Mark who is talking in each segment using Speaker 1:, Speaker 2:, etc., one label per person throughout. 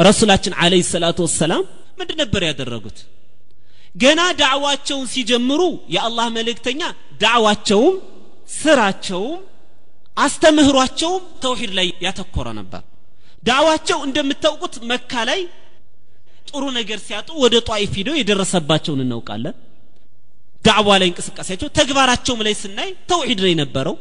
Speaker 1: ረሱላችን አለይሂ ሰላቱ ወሰላም ምንድን ነበር ያደረጉት? ገና ዳዕዋቸውን ሲጀምሩ የአላህ መልእክተኛ ዳዕዋቸውም ስራቸውም አስተምህሯቸውም ተውሂድ ላይ ያተኮረ ነበር። ዳዕዋቸው እንደምታውቁት መካ ላይ ጥሩ ነገር ሲያጡ ወደ ጧይፍ ሂደው የደረሰባቸውን እናውቃለን። ዳዕዋ ላይ እንቅስቃሴያቸው ተግባራቸውም ላይ ስናይ ተውሂድ ነው የነበረው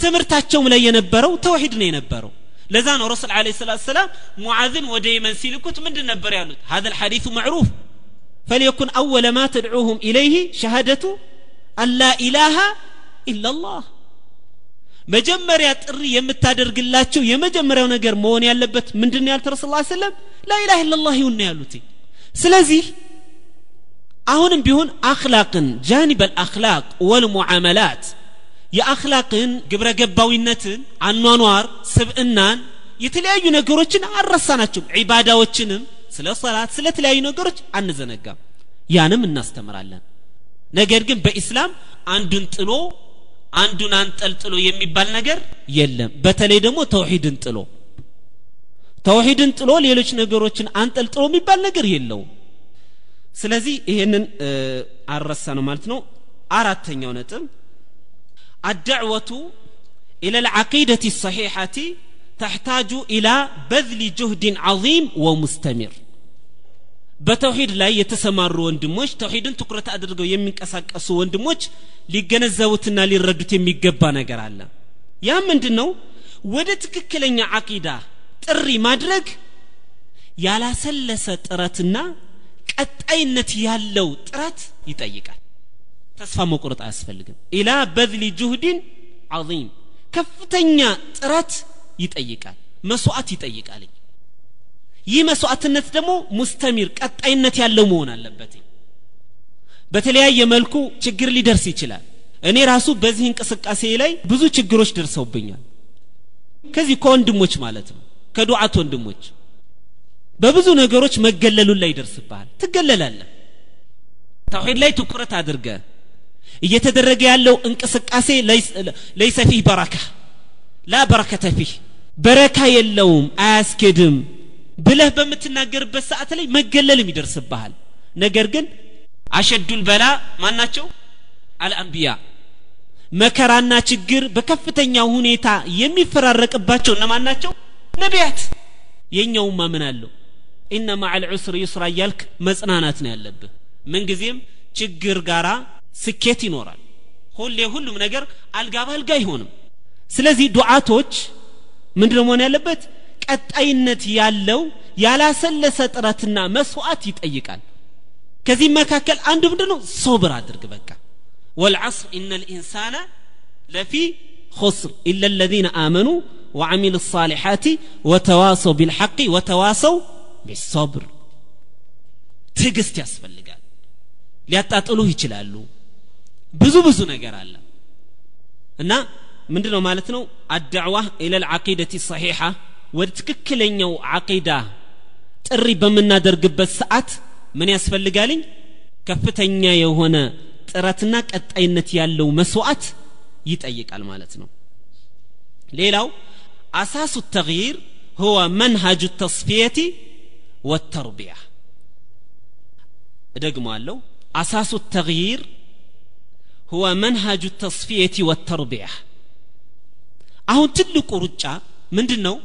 Speaker 1: ትምህርታቸውም ላይ የነበረው ተውሂድ ነው የነበረው ለዛ ነው ረሱል አለ ሰላት ሰላም ሙዓዝን ወደ የመን ሲልኩት ምንድን ነበር ያሉት هذا الحديث معروف فليكن أول ما تدعوهم إليه شهادة أن لا إله إلا الله መጀመሪያ ጥሪ የምታደርግላቸው የመጀመሪያው ነገር መሆን ያለበት ምንድን ያሉት ረሱል ላ ሰለም ላኢላህ ኢላላህ ይሁን ያሉት ስለዚህ አሁንም ቢሆን አክላቅን ጃኒብ አልአክላቅ ወልሙዓመላት የአክላቅን ግብረ ገባዊነትን አኗኗር ስብዕናን የተለያዩ ነገሮችን አልረሳናቸውም ዒባዳዎችንም ስለ ሰላት ስለ ተለያዩ ነገሮች አንዘነጋም። ያንም እናስተምራለን። ነገር ግን በኢስላም አንዱን ጥሎ አንዱን አንጠልጥሎ የሚባል ነገር የለም። በተለይ ደግሞ ተውሂድን ጥሎ። ተውሂድን ጥሎ ሌሎች ነገሮችን አንጠልጥሎ የሚባል ነገር የለውም። ስለዚህ ይሄንን አልረሳ ነው ማለት ነው። አራተኛው ነጥብ الدعوة إلى العقيدة الصحيحة تحتاج إلى بذل جهد عظيم ومستمر በተውሂድ ላይ የተሰማሩ ወንድሞች ተውሂድን ትኩረት አድርገው የሚንቀሳቀሱ ወንድሞች ሊገነዘቡትና ሊረዱት የሚገባ ነገር አለ ያ ምንድን ነው ወደ ትክክለኛ አቂዳ ጥሪ ማድረግ ያላሰለሰ ጥረትና ቀጣይነት ያለው ጥረት ይጠይቃል ተስፋ መቁረጥ አያስፈልግም። ኢላ በዝሊ ጁህድን ዓظም ከፍተኛ ጥረት ይጠይቃል መስዋዕት ይጠይቃል። ይህ መስዋዕትነት ደግሞ ሙስተሚር ቀጣይነት ያለው መሆን አለበት። በተለያየ መልኩ ችግር ሊደርስ ይችላል። እኔ ራሱ በዚህ እንቅስቃሴ ላይ ብዙ ችግሮች ደርሰውብኛል። ከዚህ ከወንድሞች ማለት ነው ከዱዓት ወንድሞች። በብዙ ነገሮች መገለሉን ላይ ይደርስብሃል ትገለላለህ። ተውሂድ ላይ ትኩረት አድርገ እየተደረገ ያለው እንቅስቃሴ ለይሰ ፊህ በረካ ላ በረከተ ፊህ። በረካ የለውም አያስኬድም ብለህ በምትናገርበት ሰዓት ላይ መገለልም ይደርስብሃል። ነገር ግን አሸዱል በላ ማናቸው? አልአንቢያ። መከራና ችግር በከፍተኛ ሁኔታ የሚፈራረቅባቸው እነማን ናቸው? ነቢያት። የኛውማ ምን አለው። ኢነ ማዕል ዑስር ዩስራ እያልክ መጽናናት ነው ያለብህ። ምንጊዜም ችግር ጋራ ስኬት ይኖራል ሁሌ ሁሉም ነገር አልጋ ባልጋ አይሆንም ስለዚህ ዱዓቶች ምንድነው መሆን ያለበት ቀጣይነት ያለው ያላሰለሰ ጥረትና መስዋዕት ይጠይቃል ከዚህ መካከል አንዱ ምንድነው ሶብር አድርግ በቃ والعصر إن الإنسان لفي خسر إلا الذين آمنوا وعملوا الصالحات وتواصوا بالحق وتواصوا بالصبر ትዕግስት ያስፈልጋል ሊያጣጥሉህ ይችላሉ ብዙ ብዙ ነገር አለ እና ምንድነው ማለት ነው አዳዕዋ ኢለ ልዓቂደት ሰሒሓ ወደ ትክክለኛው ዓቂዳ ጥሪ በምናደርግበት ሰዓት ምን ያስፈልጋልኝ ከፍተኛ የሆነ ጥረትና ቀጣይነት ያለው መስዋዕት ይጠይቃል ማለት ነው ሌላው አሳሱ ተግይር هو منهج التصفية والتربية እደግመዋለሁ አሳሱ ተግይር هو منهج التصفية والتربية አሁን ትልቁ ሩጫ ምንድን ነው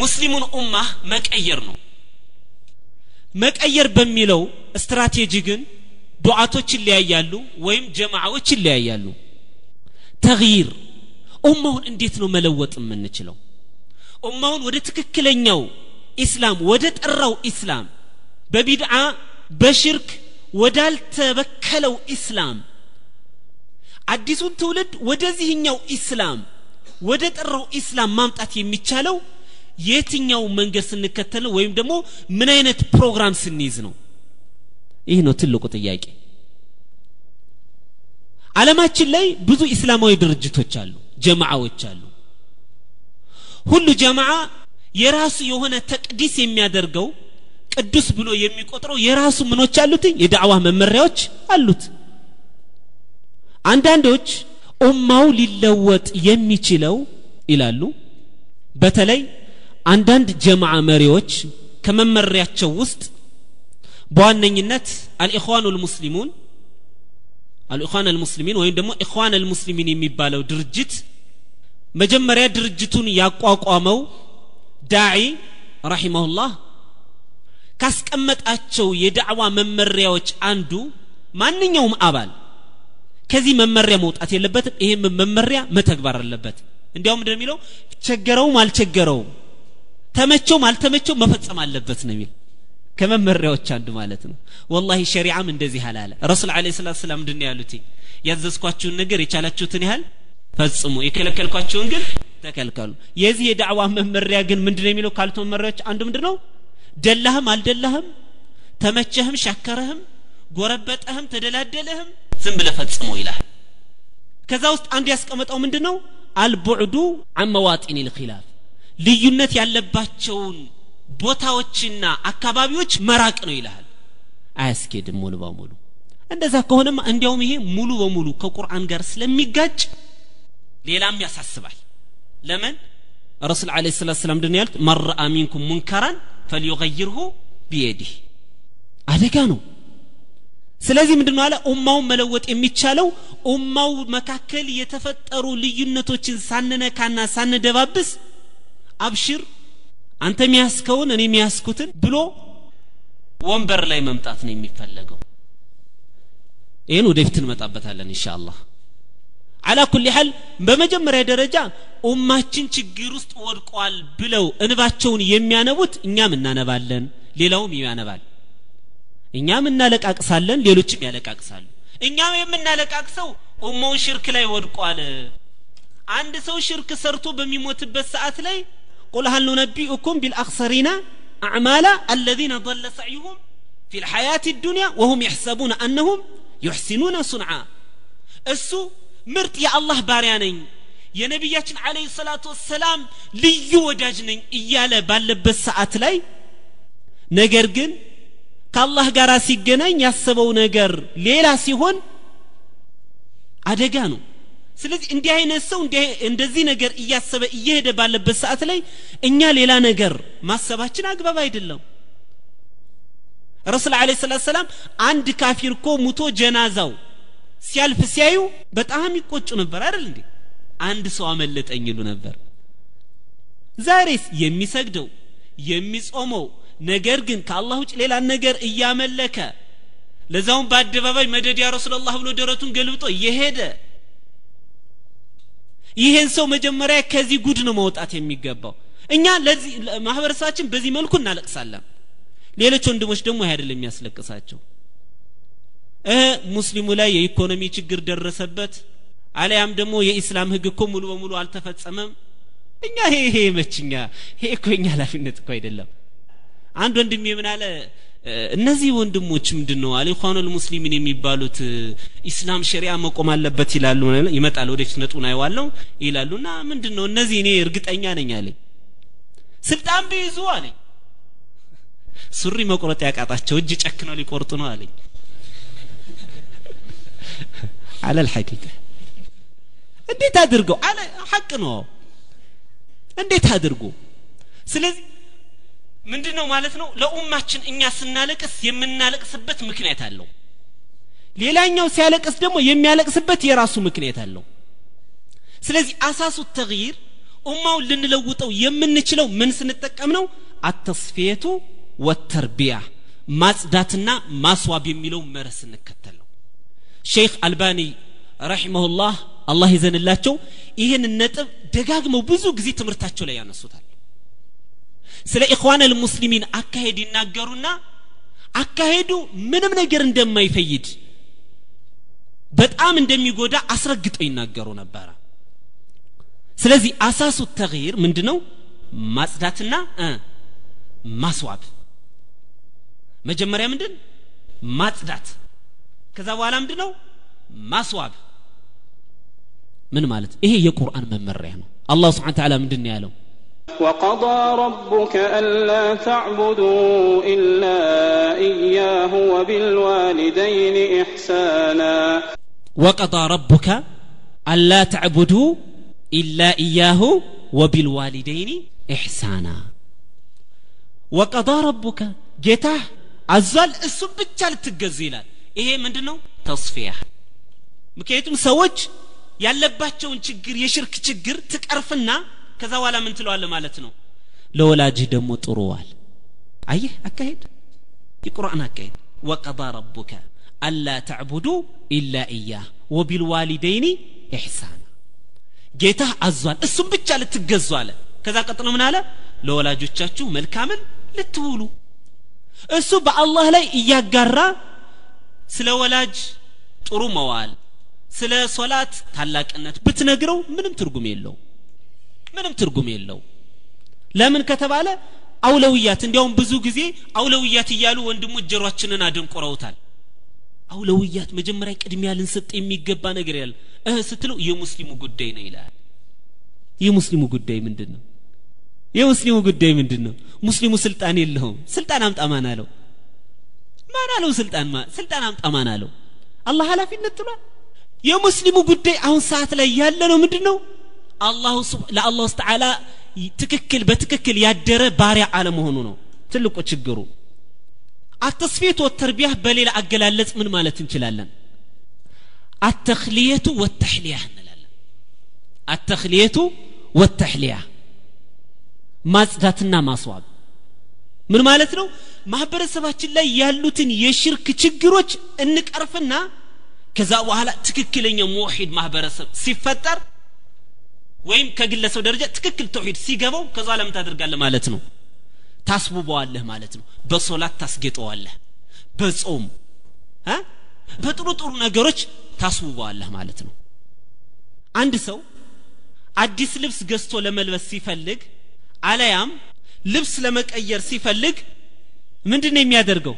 Speaker 1: ሙስሊሙን ኡማ መቀየር ነው መቀየር በሚለው ስትራቴጂ ግን ዱዓቶች ይለያያሉ ወይም ጀማዓዎች ይለያያሉ ተግይር ኡማውን እንዴት ነው መለወጥ የምንችለው ኡማውን ወደ ትክክለኛው ኢስላም ወደ ጠራው ኢስላም በቢድዓ በሽርክ ወዳልተበከለው ኢስላም አዲሱን ትውልድ ወደዚህኛው ኢስላም ወደ ጠራው ኢስላም ማምጣት የሚቻለው የትኛው መንገድ ስንከተል ነው? ወይም ደግሞ ምን አይነት ፕሮግራም ስንይዝ ነው? ይህ ነው ትልቁ ጥያቄ። አለማችን ላይ ብዙ ኢስላማዊ ድርጅቶች አሉ ጀማዓዎች አሉ። ሁሉ ጀማዓ የራሱ የሆነ ተቅዲስ የሚያደርገው ቅዱስ ብሎ የሚቆጥረው የራሱ ምኖች አሉት የዳዕዋ መመሪያዎች አሉት አንዳንዶች ኡማው ሊለወጥ የሚችለው ይላሉ። በተለይ አንዳንድ ጀማዓ መሪዎች ከመመሪያቸው ውስጥ በዋነኝነት አልኢኽዋኑ ልሙስሊሙን አልኢኽዋን አልሙስሊሚን ወይም ደግሞ ኢኽዋን አልሙስሊሚን የሚባለው ድርጅት መጀመሪያ ድርጅቱን ያቋቋመው ዳዒ ረሒመሁላህ ካስቀመጣቸው የዳዕዋ መመሪያዎች አንዱ ማንኛውም አባል ከዚህ መመሪያ መውጣት የለበትም። ይህም መመሪያ መተግበር አለበት። እንዲያውም ምንድን የሚለው? ቸገረውም አልቸገረውም ተመቸውም አልተመቸው መፈጸም አለበት ነው የሚል። ከመመሪያዎች አንዱ ማለት ነው። ወላሂ ሸሪዓም እንደዚህ አላለ ረሱል አለ ሰላት ሰላም ምንድን ያሉት? ያዘዝኳችሁን ነገር የቻላችሁትን ያህል ፈጽሙ የከለከልኳችሁን ግን ተከልከሉ። የዚህ የዳዕዋ መመሪያ ግን ምንድን የሚለው ካሉት መመሪያዎች አንዱ ምንድን ነው? ደላህም አልደላህም ተመቸህም ሻከረህም ጎረበጠህም ተደላደለህም ዝም ብለ ፈጽሞ ይላል። ከዛ ውስጥ አንዱ ያስቀመጠው ምንድን ነው አልቡዕዱ አን ልኪላፍ ልዩነት ያለባቸውን ቦታዎችና አካባቢዎች መራቅ ነው ይልሃል። አያስኬድም ሙሉ በሙሉ። እንደዛ ከሆነማ እንዲያውም ይሄ ሙሉ በሙሉ ከቁርአን ጋር ስለሚጋጭ ሌላም ያሳስባል። ለምን? ረሱል አለ ሰላት ሰላም ምንድን ያሉት? መረአ ሚንኩም ሙንከራን ፈልዩገይርሁ ቢየዲህ። አደጋ ነው ስለዚህ ምንድነው አለ? ኡማውን መለወጥ የሚቻለው ኡማው መካከል የተፈጠሩ ልዩነቶችን ሳንነካና ሳንደባብስ አብሽር አንተ የሚያስከውን እኔ የሚያስኩትን ብሎ ወንበር ላይ መምጣት ነው የሚፈለገው። ይህን ወደፊት እንመጣበታለን ኢንሻአላህ። አላ ኩል ሐል በመጀመሪያ ደረጃ ኡማችን ችግር ውስጥ ወድቋል ብለው እንባቸውን የሚያነቡት እኛም እናነባለን ሌላውም ያነባል እኛም እናለቃቅሳለን ሌሎችም ያለቃቅሳሉ። እኛም የምናለቃቅሰው ኡማው ሽርክ ላይ ወድቋል። አንድ ሰው ሽርክ ሰርቶ በሚሞትበት ሰዓት ላይ ቁል ሀል ኑነቢኡኩም ቢልአክሰሪና አዕማላ አለዚነ ضل ሰዕዩሁም ፊ ልሐያት ዱንያ ወሁም የሕሰቡነ አነሁም ዩሕሲኑነ ሱንዓ። እሱ ምርጥ የአላህ ባሪያ ነኝ የነቢያችን አለህ ሰላቱ ወሰላም ልዩ ወዳጅ ነኝ እያለ ባለበት ሰዓት ላይ ነገር ግን ከአላህ ጋር ሲገናኝ ያሰበው ነገር ሌላ ሲሆን አደጋ ነው። ስለዚህ እንዲህ አይነት ሰው እንደዚህ ነገር እያሰበ እየሄደ ባለበት ሰዓት ላይ እኛ ሌላ ነገር ማሰባችን አግባብ አይደለም። ረሱል አለ ሰላት ሰላም አንድ ካፊር እኮ ሙቶ ጀናዛው ሲያልፍ ሲያዩ በጣም ይቆጩ ነበር አይደል እንዴ? አንድ ሰው አመለጠኝ ይሉ ነበር። ዛሬስ የሚሰግደው የሚጾመው ነገር ግን ከአላህ ውጭ ሌላ ነገር እያመለከ ለዛውም በአደባባይ መደድ ያ ረሱላላህ ብሎ ደረቱን ገልብጦ እየሄደ ይሄን ሰው መጀመሪያ ከዚህ ጉድ ነው መውጣት የሚገባው። እኛ ለዚህ ማህበረሰባችን በዚህ መልኩ እናለቅሳለን። ሌሎች ወንድሞች ደግሞ ይህ አይደለም የሚያስለቅሳቸው። ሙስሊሙ ላይ የኢኮኖሚ ችግር ደረሰበት አሊያም ደግሞ የኢስላም ህግ እኮ ሙሉ በሙሉ አልተፈጸመም። እኛ ይሄ ይሄ መችኛ ይሄ እኮ የኛ ኃላፊነት እኮ አይደለም አንድ ወንድሜ ምን አለ? እነዚህ ወንድሞች ምንድን ነው አልኢኳኑ ልሙስሊሚን የሚባሉት ኢስላም ሸሪያ መቆም አለበት ይላሉ ይመጣል ወደፊት ነጡን አይዋለው ይላሉ። እና ምንድን ነው እነዚህ እኔ እርግጠኛ ነኝ አለኝ። ስልጣን ቢይዙ አለኝ። ሱሪ መቁረጥ ያቃጣቸው እጅ ጨክነው ሊቆርጡ ነው አለኝ። አለ ልሐቂቃ እንዴት አድርገው? አለ ሐቅ ነው። እንዴት አድርጎ ስለዚህ ምንድን ነው ማለት ነው? ለኡማችን እኛ ስናለቅስ የምናለቅስበት ምክንያት አለው። ሌላኛው ሲያለቅስ ደግሞ የሚያለቅስበት የራሱ ምክንያት አለው። ስለዚህ አሳሱ ተግይር ኡማውን ልንለውጠው የምንችለው ምን ስንጠቀም ነው? አተስፊየቱ ወተርቢያ ማጽዳትና ማስዋብ የሚለው መርህ ስንከተል ነው። ሼክ አልባኒ ረሒመሁላህ አላህ ይዘንላቸው ይህን ነጥብ ደጋግመው ብዙ ጊዜ ትምህርታቸው ላይ ያነሱታል ስለ ኢኽዋን አልሙስሊሚን አካሄድ ይናገሩና አካሄዱ ምንም ነገር እንደማይፈይድ በጣም እንደሚጎዳ አስረግጠው ይናገሩ ነበረ። ስለዚህ አሳሱ ተግይር ምንድነው? ማጽዳትና ማስዋብ። መጀመሪያ ምንድን? ማጽዳት። ከዛ በኋላ ምንድነው? ማስዋብ። ምን ማለት? ይሄ የቁርአን መመሪያ ነው። አላህ ስብሓን ተዓላ ምንድን ነው ያለው
Speaker 2: وقضى ربك ألا تعبدوا إلا إياه وبالوالدين إحسانا
Speaker 1: وقضى ربك ألا تعبدوا إلا إياه وبالوالدين إحسانا ወቀዳ ረቡከ ጌታህ አዟል እሱም ብቻ ልትገዙ ይላል ይሄ ምንድን ነው ተስፊያ ምክንያቱም ሰዎች ያለባቸውን ችግር የሽርክ ችግር ትቀርፍና ከዛ በኋላ ምን ትለዋለ ማለት ነው ለወላጅህ ደግሞ ጥሩዋል አየህ አካሄድ የቁርአን አካሄድ ወቀዳ ረቡከ አላ ተዕቡዱ ኢላ ኢያህ ወቢልዋሊደይኒ ኢሕሳና ጌታህ አዟል እሱም ብቻ ልትገዙ አለ ከዛ ቀጥሎ ምን አለ ለወላጆቻችሁ መልካምን ልትውሉ እሱ በአላህ ላይ እያጋራ ስለ ወላጅ ጥሩ መዋል ስለ ሶላት ታላቅነት ብትነግረው ምንም ትርጉም የለው ምንም ትርጉም የለው ለምን ከተባለ አውለውያት እንዲያውም ብዙ ጊዜ አውለውያት እያሉ ወንድሞች ጀሯችንን አደንቆረውታል አውለውያት መጀመሪያ ቅድሚያ ልንሰጥ የሚገባ ነገር ያለ እህ ስትለው የሙስሊሙ ጉዳይ ነው ይላል። የሙስሊሙ ጉዳይ ምንድን ነው የሙስሊሙ ጉዳይ ምንድን ነው ሙስሊሙ ስልጣን የለውም። ስልጣን አምጣ ማን አለው? ማን አለው ስልጣን ስልጣን አምጣ ማን አለው? አላህ ኃላፊነት ጥሏል። የሙስሊሙ ጉዳይ አሁን ሰዓት ላይ ያለ ነው ምንድን ነው ለአላሁ ተዓላ ትክክል በትክክል ያደረ ባሪያ አለመሆኑ ነው ትልቁ ችግሩ አተስፌት ወተርቢያ በሌላ አገላለጽ ምን ማለት እንችላለን አተክልየቱ ወተሕሊያ እንላለን አተክልየቱ ወተሕሊያ ማጽዳትና ማስዋብ ምን ማለት ነው ማህበረሰባችን ላይ ያሉትን የሽርክ ችግሮች እንቀርፍና ከዛ በኋላ ትክክለኛ ሙሒድ ማህበረሰብ ሲፈጠር ወይም ከግለሰብ ደረጃ ትክክል ተውሂድ ሲገባው ከዛ ለምን ታደርጋለህ ማለት ነው? ታስውበዋለህ ማለት ነው። በሶላት ታስጌጠዋለህ። በጾም በጥሩ ጥሩ ነገሮች ታስውበዋለህ ማለት ነው። አንድ ሰው አዲስ ልብስ ገዝቶ ለመልበስ ሲፈልግ አለያም ልብስ ለመቀየር ሲፈልግ ምንድን ነው የሚያደርገው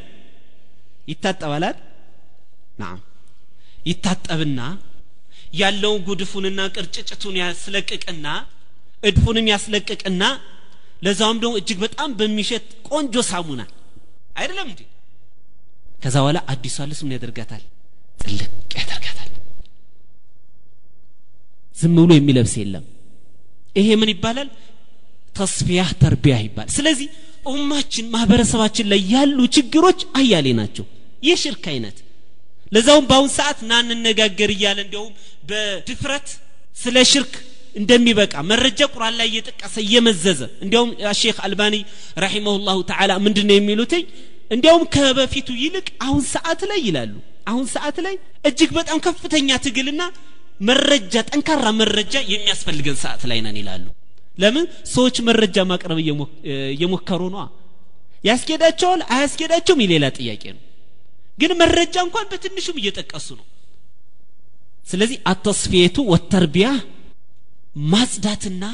Speaker 1: ይታጠባላል ናም። ይታጠብና ያለውን ጉድፉንና ቅርጭጭቱን ያስለቅቅና እድፉንም ያስለቅቅና ለዛውም ደግሞ እጅግ በጣም በሚሸት ቆንጆ ሳሙና አይደለም እንዴ? ከዛ በኋላ አዲሷ ልብስ ምን ያደርጋታል? ጥልቅ ያደርጋታል። ዝም ብሎ የሚለብስ የለም። ይሄ ምን ይባላል? ተስፊያ ተርቢያ ይባላል ስለዚህ ኡማችን ማህበረሰባችን ላይ ያሉ ችግሮች አያሌ ናቸው። የሽርክ አይነት። ለዛውም በአሁን ሰዓት ና እንነጋገር እያለ እንዲያውም በድፍረት ስለ ሽርክ እንደሚበቃ መረጃ ቁርአን ላይ እየጠቀሰ እየመዘዘ እንዲያውም ሼክ አልባኒ ረሒመሁላሁ ተዓላ ምንድን ነው የሚሉትኝ? እንዲያውም ከበፊቱ ይልቅ አሁን ሰዓት ላይ ይላሉ። አሁን ሰዓት ላይ እጅግ በጣም ከፍተኛ ትግልና መረጃ ጠንካራ መረጃ የሚያስፈልገን ሰዓት ላይ ነን ይላሉ። ለምን? ሰዎች መረጃ ማቅረብ እየሞከሩ ነዋ። ያስኬዳቸዋል? አያስኬዳቸውም? የሌላ ጥያቄ ነው። ግን መረጃ እንኳን በትንሹም እየጠቀሱ ነው ስለዚህ አተስፊየቱ ወተርቢያ ማጽዳትና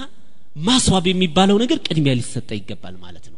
Speaker 1: ማስዋብ የሚባለው ነገር ቅድሚያ ሊሰጠ ይገባል ማለት ነው